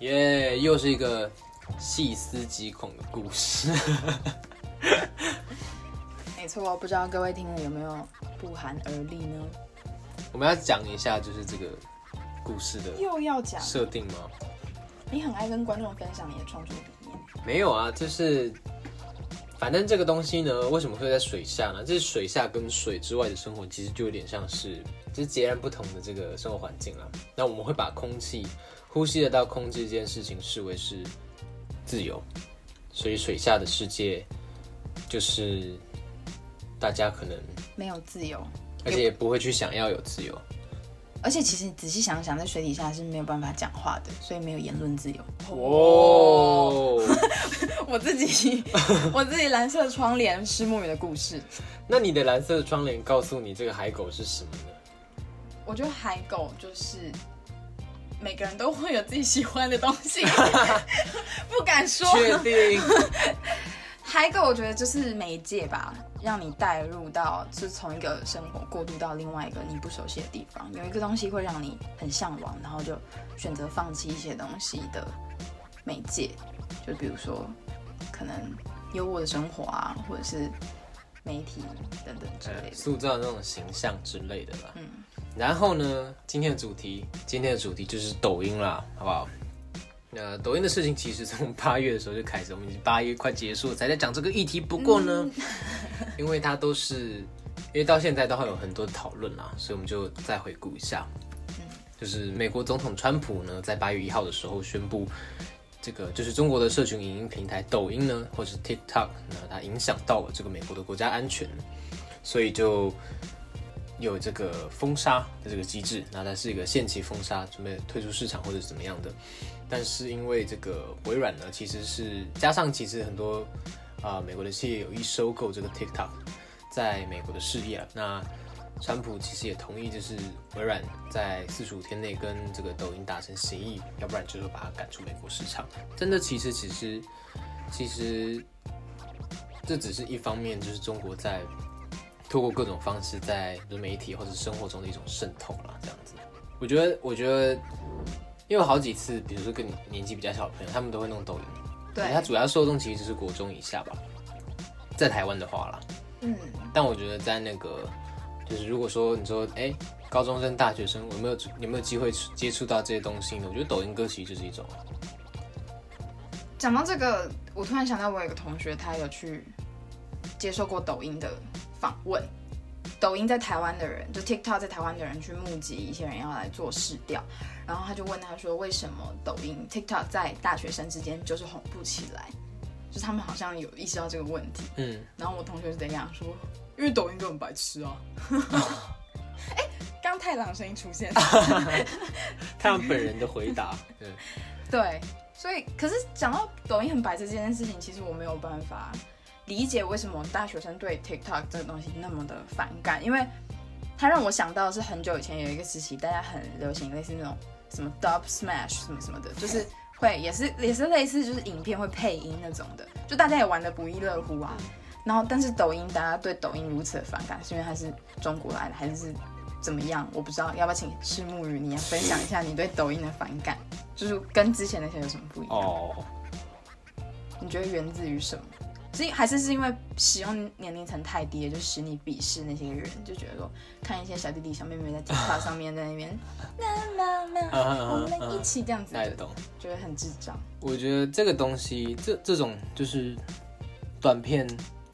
耶又是一个细思极恐的故事。没错，不知道各位听了有没有不寒而栗呢？我们要讲一下，就是这个故事的又要讲，设定吗？你很爱跟观众分享你的创作理念。没有啊，就是反正这个东西呢，为什么会在水下呢？这是水下跟水之外的生活，其实就有点像是就是截然不同的这个生活环境了。那我们会把空气呼吸得到空气这件事情视为是自由，所以水下的世界就是大家可能，没有自由，而且也不会去想要有自由。而且其实你仔细想想，在水底下是没有办法讲话的，所以没有言论自由。哦，我自己，我自己蓝色窗帘是木鱼的故事。那你的蓝色窗帘告诉你这个海狗是什么呢？我觉得海狗就是每个人都会有自己喜欢的东西，不敢说。确定？海狗我觉得就是媒介吧，让你带入到，是从一个生活过渡到另外一个你不熟悉的地方，有一个东西会让你很向往，然后就选择放弃一些东西的媒介，就比如说可能优渥的生活啊，或者是媒体等等之类的。塑造那种形象之类的吧。嗯。然后呢，今天的主题，今天的主题就是抖音啦，好不好？那，抖音的事情其实从八月的时候就开始，我们已经八月快结束才在讲这个议题。不过呢，因为它都是，因为到现在都还有很多讨论啦，所以我们就再回顾一下。嗯，就是美国总统川普呢，在八月一号的时候宣布，这个就是中国的社群影音平台抖音呢，或是 TikTok，那它影响到了这个美国的国家安全，所以就有这个封杀的这个机制。那它是一个限期封杀，准备退出市场或者怎么样的。但是因为这个微软呢，其实是加上其实很多啊美国的企业有意收购这个 TikTok 在美国的事业了。那川普其实也同意，就是微软在四十五天内跟这个抖音达成协议，要不然就是把它赶出美国市场。真的，其实其实其实这只是一方面，就是中国在透过各种方式在媒体或者生活中的一种渗透啦。这样子，我觉得，我觉得。因为好几次，比如说跟你年纪比较小的朋友，他们都会弄抖音。对，它主要受众其实就是国中以下吧，在台湾的话啦。嗯。但我觉得在那个，就是如果说你说，哎，高中生、大学生有没有有没有机会接触到这些东西呢？我觉得抖音歌其实就是一种。讲到这个，我突然想到，我有个同学，他有去接受过抖音的访问。抖音在台湾的人，就 TikTok 在台湾的人去募集一些人要来做试调。然后他就问他说：“为什么抖音 TikTok 在大学生之间就是红不起来？就他们好像有意识到这个问题。”嗯，然后我同学是怎样说：“因为抖音都很白痴啊。” 哎，刚太郎声音出现，太郎本人的回答。对对，所以可是讲到抖音很白痴这件事情，其实我没有办法理解为什么大学生对 TikTok 这个东西那么的反感，因为它让我想到是很久以前有一个时期，大家很流行类似那种。什么 Dub Smash 什么什么的，就是会也是也是类似，就是影片会配音那种的，就大家也玩的不亦乐乎啊。然后，但是抖音大家对抖音如此的反感，是因为它是中国来的，还是怎么样？我不知道，要不要请赤木鱼你要分享一下你对抖音的反感，就是跟之前那些有什么不一样？哦，你觉得源自于什么？是还是是因为使用年龄层太低，就使你鄙视那些人，就觉得说看一些小弟弟小妹妹在 TikTok 上面在那边，妈妈，我们一起这样子，懂，觉得很智障。我觉得这个东西，这这种就是短片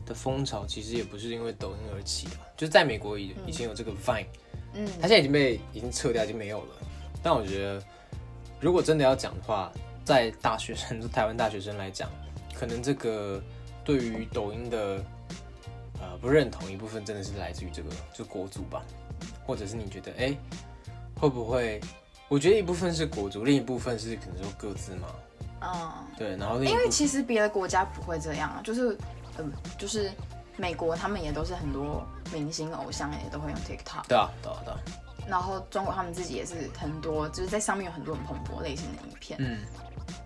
的风潮，其实也不是因为抖音而起的，就在美国以以前有这个 Vine，嗯，它现在已经被已经撤掉，已经没有了。但我觉得，如果真的要讲的话，在大学生，就 台湾大学生来讲，可能这个。对于抖音的呃不认同一部分，真的是来自于这个就国足吧，或者是你觉得哎会不会？我觉得一部分是国足，另一部分是可能说各自嘛。嗯，对，然后因为其实别的国家不会这样啊，就是嗯就是美国他们也都是很多明星偶像也都会用 TikTok。对啊，对啊，对啊。然后中国他们自己也是很多，就是在上面有很多很蓬勃类型的影片。嗯。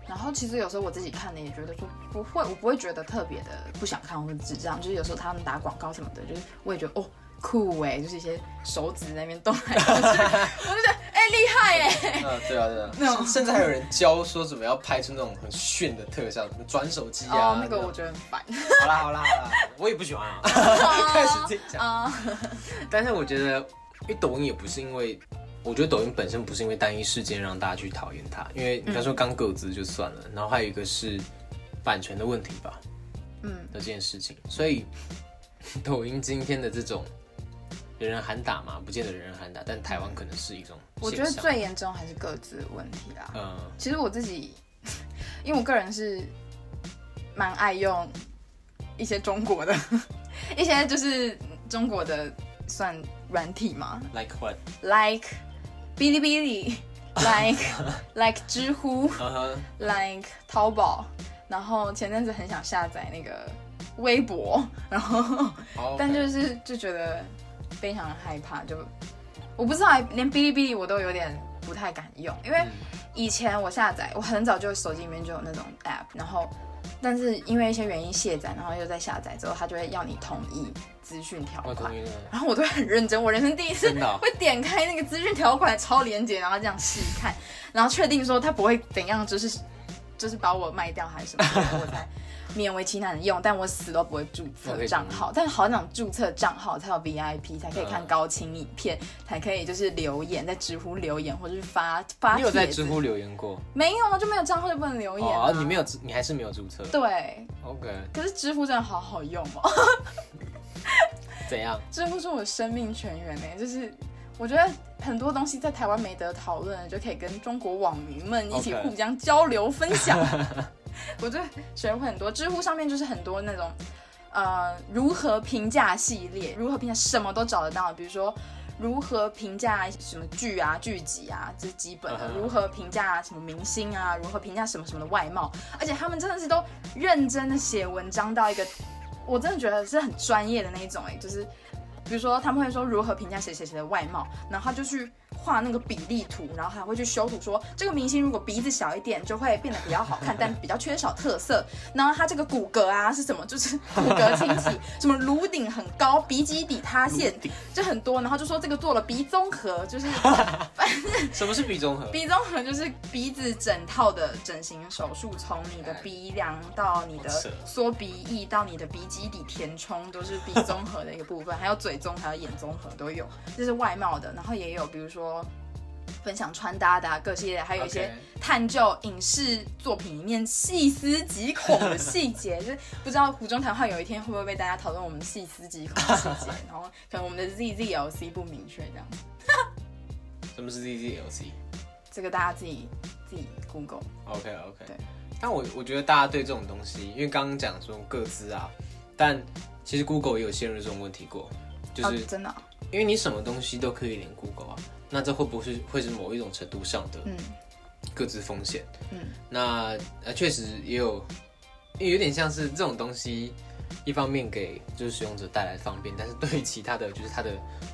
然后其实有时候我自己看的也觉得说不会，我不会觉得特别的不想看或者智障，就是有时候他们打广告什么的，就是我也觉得哦酷哎，就是一些手指那边动来动去，我就觉得哎厉害哎！啊，对啊，对啊，甚甚至还有人教说怎么要拍出那种很炫的特效，什么转手机啊。哦，那个我觉得很烦。好啦好啦好啦，我也不喜欢啊。开始这样讲。但是我觉得，因为抖音也不是因为，我觉得抖音本身不是因为单一事件让大家去讨厌它，因为你刚说刚个资就算了，然后还有一个是版权的问题吧，嗯，的这件事情，所以抖音今天的这种。人人喊打嘛，不见得人人喊打，但台湾可能是一种。我觉得最严重还是各自问题啦。嗯，其实我自己，因为我个人是蛮爱用一些中国的，一些就是中国的算软体嘛。Like what? 哔哩哔哩，Like Like 知乎，Like 淘宝。然后前阵子很想下载那个微博，然后 但就是就觉得。非常害怕，就我不知道，连哔哩哔哩我都有点不太敢用，因为以前我下载，我很早就手机里面就有那种 app，然后但是因为一些原因卸载，然后又在下载之后，他就会要你同意资讯条款，然后我都很认真，我人生第一次会点开那个资讯条款超连接，然后这样细看，然后确定说他不会怎样，就是就是把我卖掉还是什么，我才。勉为其难的用，但我死都不会注册账号。但是好想注册账号才有 VIP，才可以看高清影片，才可以就是留言在知乎留言，或者是发发。你有在知乎留言过？没有啊，就没有账号就不能留言。哦，你没有，你还是没有注册。对，OK。可是知乎真的好好用哦。怎样？知乎是我生命泉源呢，就是我觉得很多东西在台湾没得讨论，就可以跟中国网民们一起互相交流分享。我就学会很多，知乎上面就是很多那种，呃，如何评价系列，如何评价什么都找得到，比如说如何评价什么剧啊、剧集啊，这是基本的；如何评价什么明星啊，如何评价什么什么的外貌，而且他们真的是都认真的写文章到一个，我真的觉得是很专业的那一种，哎，就是比如说他们会说如何评价谁谁谁的外貌，然后他就去。画那个比例图，然后还会去修图，说这个明星如果鼻子小一点就会变得比较好看，但比较缺少特色。然后他这个骨骼啊是什么？就是骨骼清奇，什么颅顶很高，鼻基底塌陷，就很多。然后就说这个做了鼻综合，就是 什么是鼻综合？鼻综合就是鼻子整套的整形手术，从你的鼻梁到你的缩鼻翼到你的鼻基底填充，都是鼻综合的一个部分。还有嘴综，还有眼综合都有，这是外貌的。然后也有比如说。说分享穿搭的啊各系列，还有一些探究影视作品里面细思极恐的细节，就是不知道湖中谈话有一天会不会被大家讨论我们细思极恐的细节，然后可能我们的 ZZLC 不明确这样。什么是 ZZLC？这个大家自己自己 Google。OK OK。对。但我我觉得大家对这种东西，因为刚刚讲说各自啊，但其实 Google 也有陷入这种问题过，就是真的，因为你什么东西都可以连 Google 啊。那这会不会会是某一种程度上的各自风险？嗯，那呃确实也有，因为有点像是这种东西，一方面给就是使用者带来方便，但是对于其他的就是它的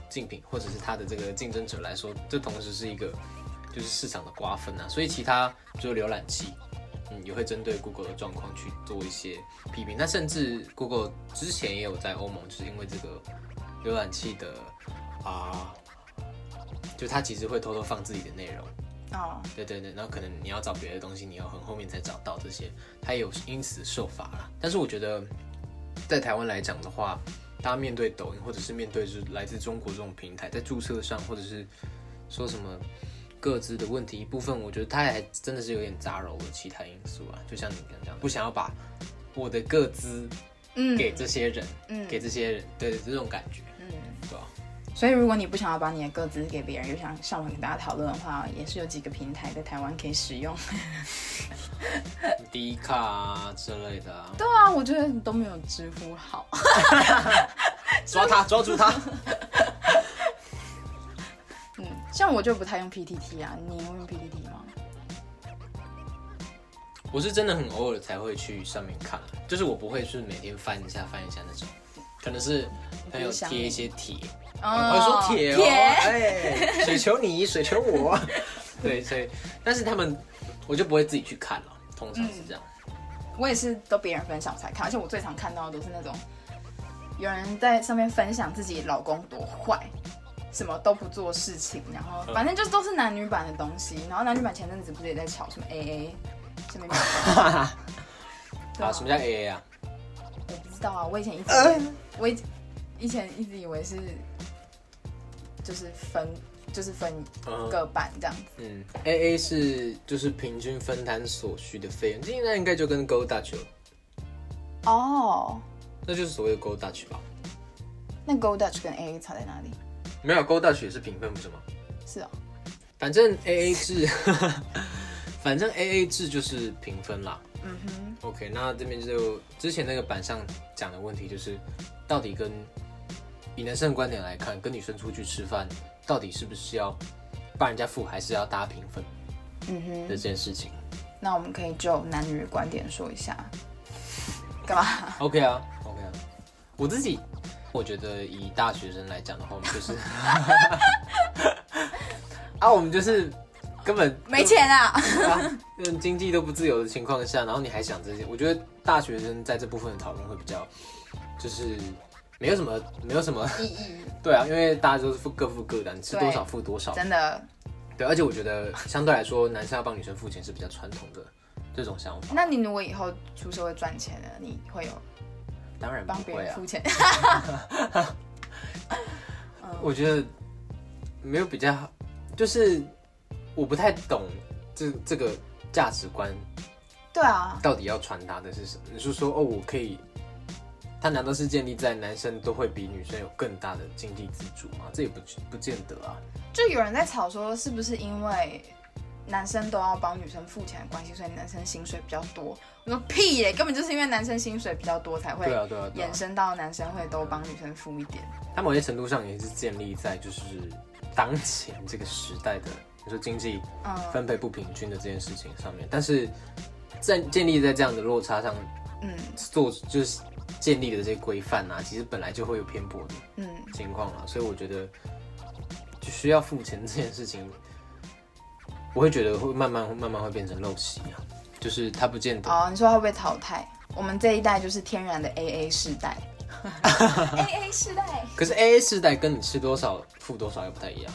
竞品或者是它的这个竞争者来说，这同时是一个就是市场的瓜分啊。所以其他就是浏览器，嗯，也会针对 Google 的状况去做一些批评。那甚至 Google 之前也有在欧盟，就是因为这个浏览器的啊。就他其实会偷偷放自己的内容，哦，对对对，然后可能你要找别的东西，你要很后面才找到这些，他也有因此受罚了。但是我觉得，在台湾来讲的话，大家面对抖音或者是面对就是来自中国这种平台，在注册上或者是说什么各自的问题一部分，我觉得他还真的是有点杂糅了其他因素啊。就像你刚刚讲，不想要把我的各自嗯给这些人，嗯，给这些人，对这种感觉，嗯，对吧？所以，如果你不想要把你的个资给别人，又想上网跟大家讨论的话，也是有几个平台在台湾可以使用，迪卡之类的。对啊，我觉得你都没有知乎好。抓他，抓住他。嗯，像我就不太用 PTT 啊，你会用 PTT 吗？我是真的很偶尔才会去上面看，就是我不会是每天翻一下翻一下那种，可能是朋友贴一些帖。我说铁哦，哎，水球你，水球我，对，所以，但是他们，我就不会自己去看了，通常是这样。我也是都别人分享才看，而且我最常看到的都是那种有人在上面分享自己老公多坏，什么都不做事情，然后反正就都是男女版的东西。然后男女版前阵子不是也在吵什么 AA 什么？啊，什么叫 AA 啊？我不知道啊，我以前一直我以以前一直以为是就是分就是分各半这样子。嗯，AA 是就是平均分摊所需的费用，现在应该就跟 Go Dutch 了哦，那就是所谓的 Go Dutch 吧？那 Go Dutch 跟 AA 差在哪里？没有 Go Dutch 也是平分不是吗？是哦，反正 AA 制，反正 AA 制就是平分啦。嗯哼，OK，那这边就之前那个板上讲的问题，就是到底跟以男生的观点来看，跟女生出去吃饭，到底是不是要帮人家付，还是要大家平分？嗯哼，的这件事情。那我们可以就男女的观点说一下，干嘛？OK 啊，OK 啊，我自己我觉得以大学生来讲的话，我们就是 啊，我们就是。根本没钱啊！嗯，经济都不自由的情况下，然后你还想这些？我觉得大学生在这部分的讨论会比较，就是没有什么，没有什么意义。对啊，因为大家都是付各付各的，你吃多少付多少。真的。对，而且我觉得相对来说，男生要帮女生付钱是比较传统的这种想法。那你如果以后出社会赚钱了，你会有？当然帮别人付钱。我觉得没有比较好，就是。我不太懂这这个价值观，对啊，到底要传达的是什么？你是说哦，我可以，他难道是建立在男生都会比女生有更大的经济自主吗？这也不不见得啊。就有人在吵说，是不是因为男生都要帮女生付钱的关系，所以男生薪水比较多？我说屁耶，根本就是因为男生薪水比较多才会，对啊对啊，衍生到男生会都帮女生付一点。他某些程度上也是建立在就是当前这个时代的。你说经济分配不平均的这件事情上面，但是在建立在这样的落差上，嗯，做就是建立的这些规范啊，其实本来就会有偏颇的嗯情况啊，所以我觉得就需要付钱这件事情，我会觉得会慢慢慢慢会变成陋习啊，就是它不见得哦。你说会不会淘汰？我们这一代就是天然的 A A 世代，A A 世代。可是 A A 世代跟你吃多少付多少又不太一样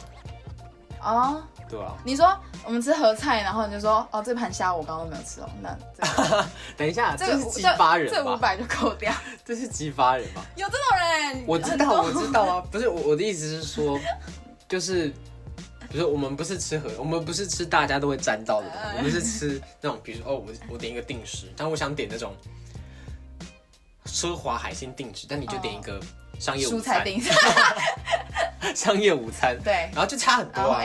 哦。对啊，你说我们吃合菜，然后你就说哦，这盘虾我刚刚都没有吃哦。那 等一下，这是激发人这五百就扣掉。这是激发人吧？有这种人？我知道，我知道啊。不是我我的意思是说，就是比如说我们不是吃合，我们不是吃大家都会沾到的，我们是吃那种，比如说哦，我我点一个定时，但我想点那种奢华海鲜定时，但你就点一个商业蔬菜定时。商业午餐，对，然后就差很多啊。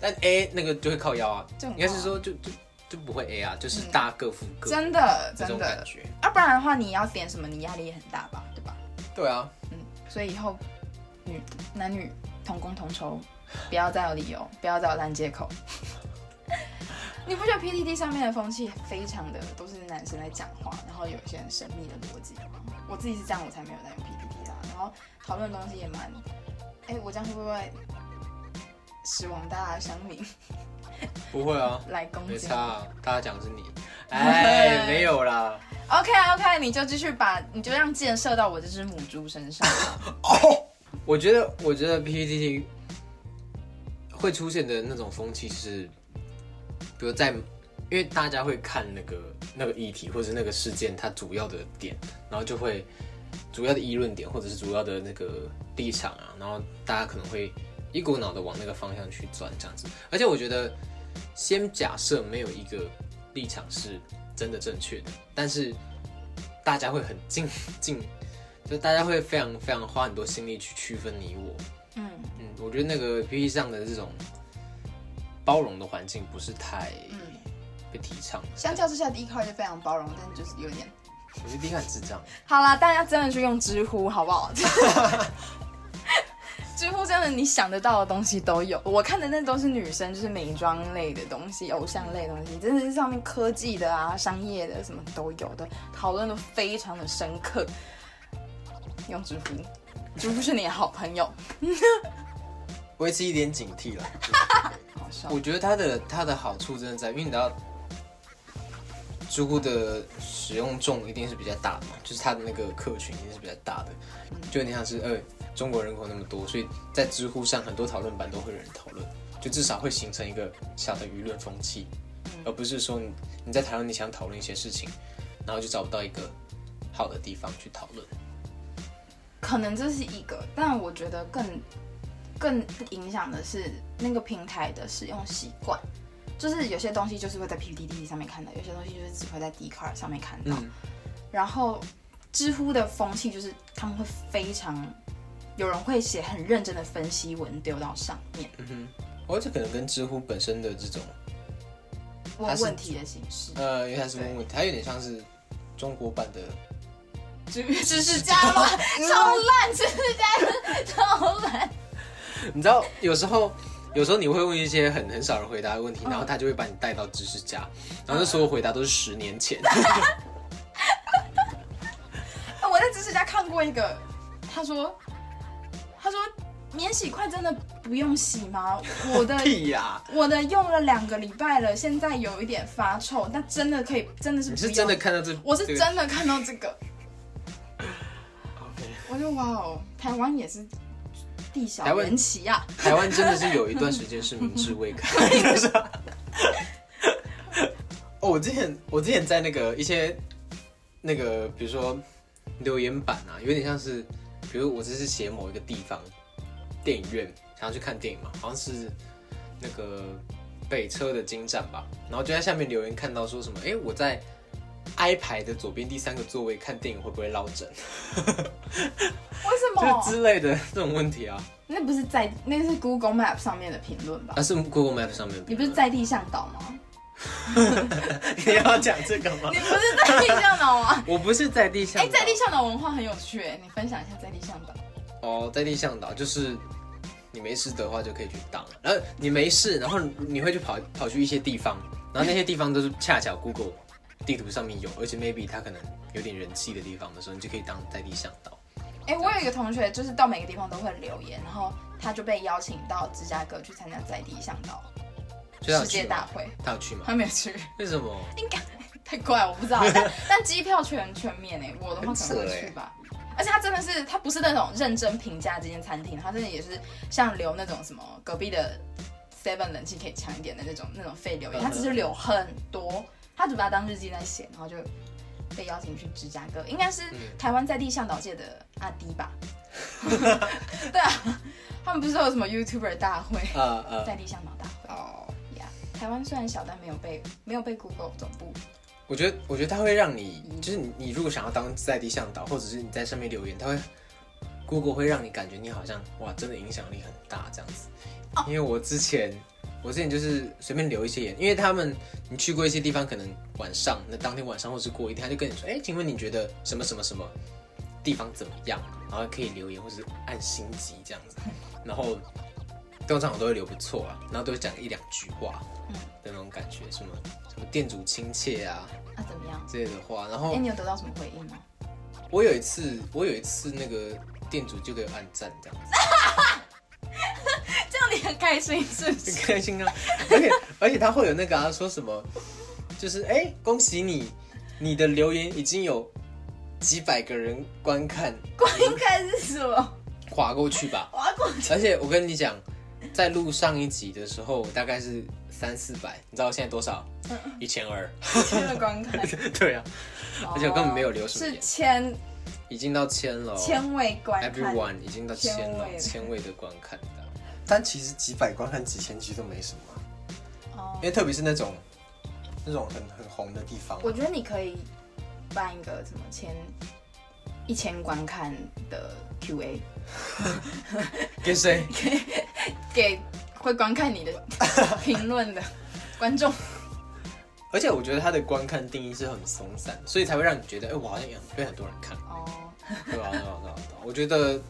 但 A 那个就会靠腰啊，应该是说就就就不会 A 啊，就是大家各付各。真的，真的感觉。啊，不然的话，你要点什么，你压力也很大吧，对吧？对啊，嗯，所以以后女男女同工同酬，不要再有理由，不要再有烂借口。你不觉得 PPT 上面的风气非常的都是男生在讲话，然后有一些很神秘的逻辑吗？我自己是这样，我才没有在用 PPT 啦。然后讨论的东西也蛮。哎，我这样会不会使广大乡民？不会啊，来攻击。没差，大家讲的是你。哎，没有啦。OK OK，你就继续把，你就让箭射到我这只母猪身上。哦，我觉得，我觉得 PPT 会出现的那种风气是，比如在，因为大家会看那个那个议题或者那个事件它主要的点，然后就会。主要的议论点，或者是主要的那个立场啊，然后大家可能会一股脑的往那个方向去转，这样子。而且我觉得，先假设没有一个立场是真的正确的，但是大家会很尽尽，就大家会非常非常花很多心力去区分你我。嗯嗯，我觉得那个 PPT 上的这种包容的环境不是太被提倡。相较之下，第一块就非常包容，但就是有点。我觉得第一看智障。好啦，大家真的去用知乎好不好？知乎真的你想得到的东西都有。我看的那都是女生，就是美妆类的东西、偶像类的东西，真的是上面科技的啊、商业的什么都有的，讨论都非常的深刻。用知乎，知乎是你的好朋友。维持一点警惕了。好笑。我觉得它的它的好处真的在，因为你知道。知乎的使用众一定是比较大的嘛，就是它的那个客群一定是比较大的，就有点像是呃，中国人口那么多，所以在知乎上很多讨论版都会有人讨论，就至少会形成一个小的舆论风气，而不是说你你在台湾你想讨论一些事情，然后就找不到一个好的地方去讨论。可能这是一个，但我觉得更更影响的是那个平台的使用习惯，就是有些东西就是会在 PPT 上面看到，有些东西就是只会在 d c a r 上面看到。然后知乎的风气就是他们会非常有人会写很认真的分析文丢到上面。嗯哼，我这可能跟知乎本身的这种问问题的形式，呃，因为它是问问题，它有点像是中国版的。知知识家吗？超烂，知识家超烂。你知道，有时候，有时候你会问一些很很少人回答的问题，然后他就会把你带到知识家，然后那所有回答都是十年前。我在知识家看过一个，他说，他说免洗筷真的不用洗吗？我的 屁呀！我的用了两个礼拜了，现在有一点发臭，那真的可以，真的是你是真的看到这？我是真的看到这个。我就哇哦，台湾也是地小人奇呀！台湾真的是有一段时间是明智未开。哦，我之前我之前在那个一些那个，比如说留言板啊，有点像是，比如我这是写某一个地方电影院想要去看电影嘛，好像是那个北车的金站吧，然后就在下面留言看到说什么，哎，我在。I 排的左边第三个座位看电影会不会落枕？为什么？就之类的这种问题啊？那不是在那是 Google Map 上面的评论吧？啊，是 Google Map 上面。你不是在地向导吗？你要讲这个吗？你不是在地向导吗？我不是在地向。哎，在地向导文化很有趣哎，你分享一下在地向导。哦，在地向导就是你没事的话就可以去当，然后你没事，然后你会去跑跑去一些地方，然后那些地方都是恰巧 Google。地图上面有，而且 maybe 他可能有点人气的地方的时候，你就可以当在地向导。哎，我有一个同学，就是到每个地方都会留言，然后他就被邀请到芝加哥去参加在地向导世界大会。他有去吗？他没有去。为什么？应该 太怪，我不知道。但 但机票全全面哎，我的话可能会去吧。而且他真的是，他不是那种认真评价这间餐厅，他真的也是像留那种什么隔壁的 Seven 冷气可以强一点的那种那种废留言，他只是留很多。他只把它当日记在写，然后就被邀请去芝加哥，应该是台湾在地向导界的阿迪吧？对啊，他们不是有什么 YouTuber 大会？呃呃，在地向导大会。哦呀，台湾虽然小，但没有被没有被 Google 总部。我觉得，我觉得他会让你，就是你，你如果想要当在地向导，或者是你在上面留言，他会 Google 会让你感觉你好像哇，真的影响力很大这样子。因为我之前。我之前就是随便留一些言，因为他们你去过一些地方，可能晚上那当天晚上或是过一天，他就跟你说，哎，请问你觉得什么什么什么地方怎么样？然后可以留言或是按星级这样子，然后通常我都会留不错啊，然后都会讲一两句话，嗯，的那种感觉，什么什么店主亲切啊，啊怎么样之类的话，然后哎，你有得到什么回应吗？我有一次，我有一次那个店主就给我按赞这样子。开心是？很开心啊！而且而且他会有那个啊，说什么，就是哎，恭喜你，你的留言已经有几百个人观看。观看是什么？划过去吧。划过去。而且我跟你讲，在录上一集的时候，大概是三四百，你知道现在多少？一千二。一千的观看。对啊。而且我根本没有留什么。是千。已经到千了。千位观看。Everyone 已经到千了，千位的观看。但其实几百观看几千集都没什么，哦，因为特别是那种那种很很红的地方，我觉得你可以办一个什么千一千观看的 Q A，给谁？给给会观看你的 评论的观众。而且我觉得他的观看定义是很松散，所以才会让你觉得，哎，我好像也被很多人看，哦，对吧？对吧？对吧？我觉得。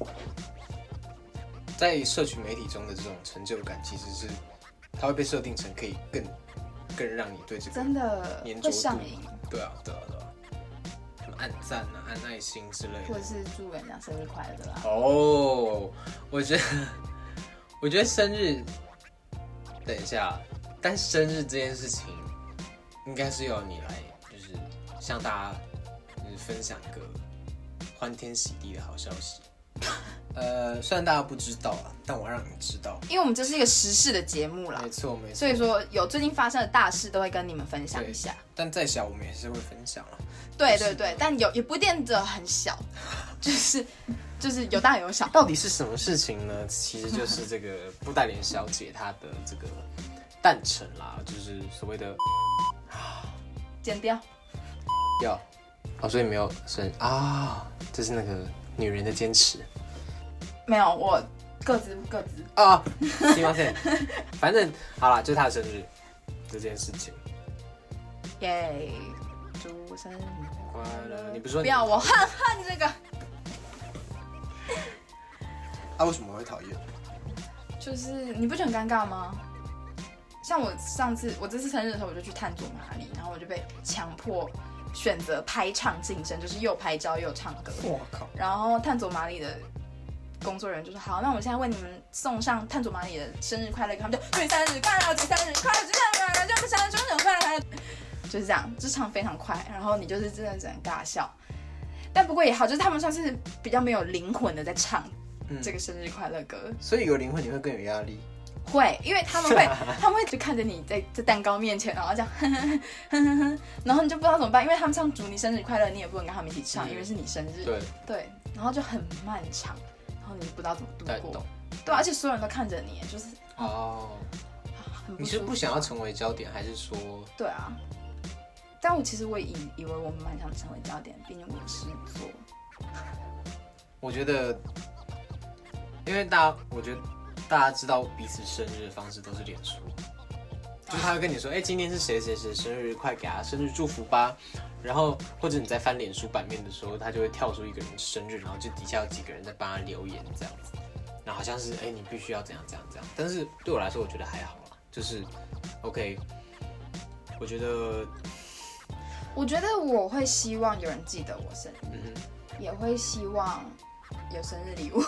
在社群媒体中的这种成就感，其实是它会被设定成可以更更让你对这个真的会上瘾。对啊，对啊，对啊，什么按赞啊、按爱心之类的，或者是祝人家生日快乐啊。哦，我觉得，我觉得生日，等一下，但生日这件事情，应该是由你来，就是向大家就是分享个欢天喜地的好消息。呃，虽然大家不知道啊，但我让你们知道，因为我们这是一个时事的节目啦，没错没错。所以说有最近发生的大事都会跟你们分享一下。但再小我们也是会分享了。对对对，但有也不见得很小，就是就是有大有小。到底是什么事情呢？其实就是这个布袋莲小姐她的这个诞辰啦，就是所谓的 剪掉。要哦，所以没有生啊，这是那个女人的坚持。没有，我各自各自啊，行吗？先，反正好了，就是他的生日这件事情。耶，祝生日快乐！你不是说不要我恨恨这个？他为什么会讨厌？就是你不觉得很尴尬吗？像我上次我这次生日的时候，我就去探索马里，然后我就被强迫选择拍唱竞争，就是又拍照又唱歌。我靠！然后探索马里的。工作人员就说：“好，那我们现在为你们送上探索马里的生日快乐歌，他们就祝你生日快乐，祝生日快乐，祝生日快乐，祝我们生日快乐，就是这样，就唱非常快，然后你就是真的只能尬笑。但不过也好，就是他们算是比较没有灵魂的在唱这个生日快乐歌。所以有灵魂你会更有压力，会，因为他们会，他们会就看着你在在蛋糕面前，然后这样，然后你就不知道怎么办，因为他们唱祝你生日快乐，你也不能跟他们一起唱，因为是你生日，对对，然后就很漫长。”你不知道怎么度过，对，而且所有人都看着你，就是哦，你是不想要成为焦点，还是说？对啊，但我其实我以以为我们蛮想成为焦点，毕竟我是做。我觉得，因为大家，我觉得大家知道彼此生日的方式都是脸书，就是他会跟你说，哎，今天是谁谁谁生日，快给他生日祝福吧。然后或者你在翻脸书版面的时候，他就会跳出一个人生日，然后就底下有几个人在帮他留言这样子，那好像是哎你必须要怎样怎样怎样，但是对我来说我觉得还好啦，就是 OK，我觉得，我觉得我会希望有人记得我生日，也会希望有生日礼物，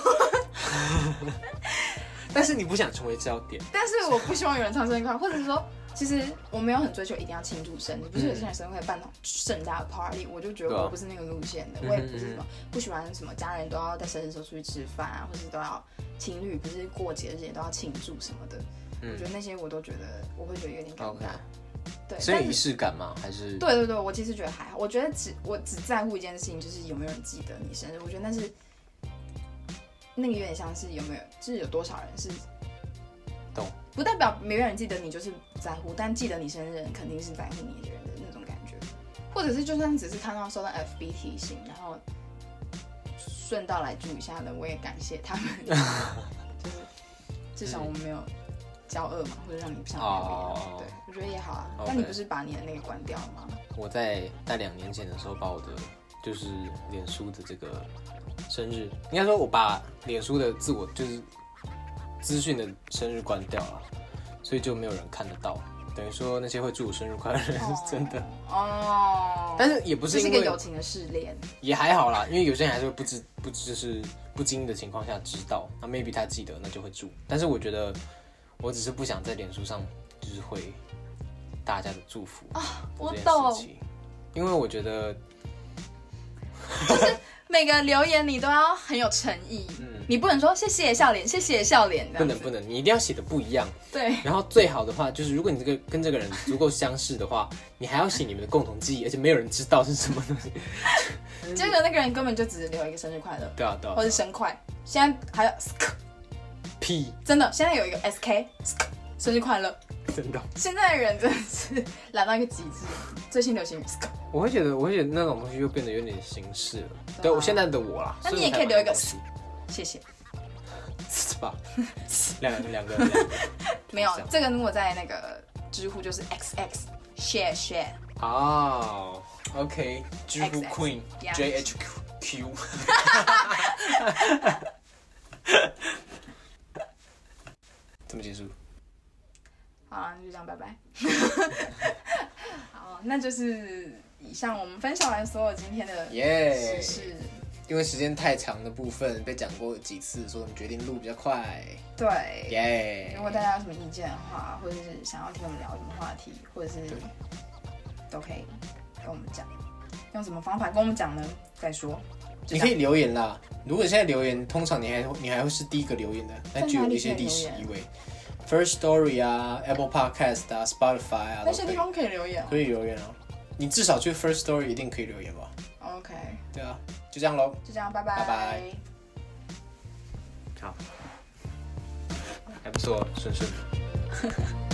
但是你不想成为焦点，但是我不希望有人唱生日快乐，或者是说。其实我没有很追求一定要庆祝生日，不是有些人生日会办那种盛大的 party，我就觉得我不是那个路线的，我也不是什么不喜欢什么家人都要在生日时候出去吃饭啊，或是都要情侣不是过节日也都要庆祝什么的，我觉得那些我都觉得我会觉得有点尴尬。对，所以仪式感吗？还是？对对对，我其实觉得还好，我觉得只我只在乎一件事情，就是有没有人记得你生日，我觉得那是那个有点像是有没有，就是有多少人是。懂，不代表没有人记得你就是不在乎，但记得你生日人肯定是在乎你的人的那种感觉，或者是就算只是看到收到 FB 提醒，然后顺道来祝一下的，我也感谢他们，就是至少我们没有交恶嘛，或者让你不想留言，对我觉得也好啊。但你不是把你的那个关掉了吗？我在在两年前的时候把我的就是脸书的这个生日，应该说我把脸书的自我就是。资讯的生日关掉了，所以就没有人看得到。等于说那些会祝我生日快乐的人是真的哦。但是也不是因为友情的试炼，也还好啦。因为有些人还是会不知不知是不经意的情况下知道，那 maybe 他记得那就会祝。但是我觉得我只是不想在脸书上就是会大家的祝福啊，我懂。因为我觉得 就是。每个留言你都要很有诚意，嗯，你不能说谢谢笑脸，谢谢笑脸，不能不能，你一定要写的不一样，对。然后最好的话就是，如果你这个跟这个人足够相似的话，你还要写你们的共同记忆，而且没有人知道是什么东西。结果那个人根本就只是留一个生日快乐，对啊对啊，或是生快。现在还有 sk，p，真的，现在有一个 SK，生日快乐。真的，现在的人真的是懒到一个极致。最新流行，我会觉得，我会觉得那种东西又变得有点形式了。对我现在的我啦，那你也可以留一个，谢谢，是吧？两 两个，没有这个，如果在那个知乎就是 X X share share。哦，OK，知乎 Queen J H Q，怎么结束？好了，就这样，拜拜。好，那就是以上我们分享完所有今天的耶，是因为时间太长的部分被讲过几次所以我们决定录比较快对。耶如果大家有什么意见的话或者是想要听我们聊什么话题或者是都可以跟我们讲。用什么方法跟我们讲呢？再说。你可以留言啦。如果现在留言通常你还你还会是第一个留言的那具有一些历史意味 first story 啊 apple podcast 啊 spotify 啊那些地方可以留言可以留言哦。你至少去 first story 一定可以留言吧。Ok 对啊。就这样喽就这样拜拜。拜拜。好。还不错顺顺。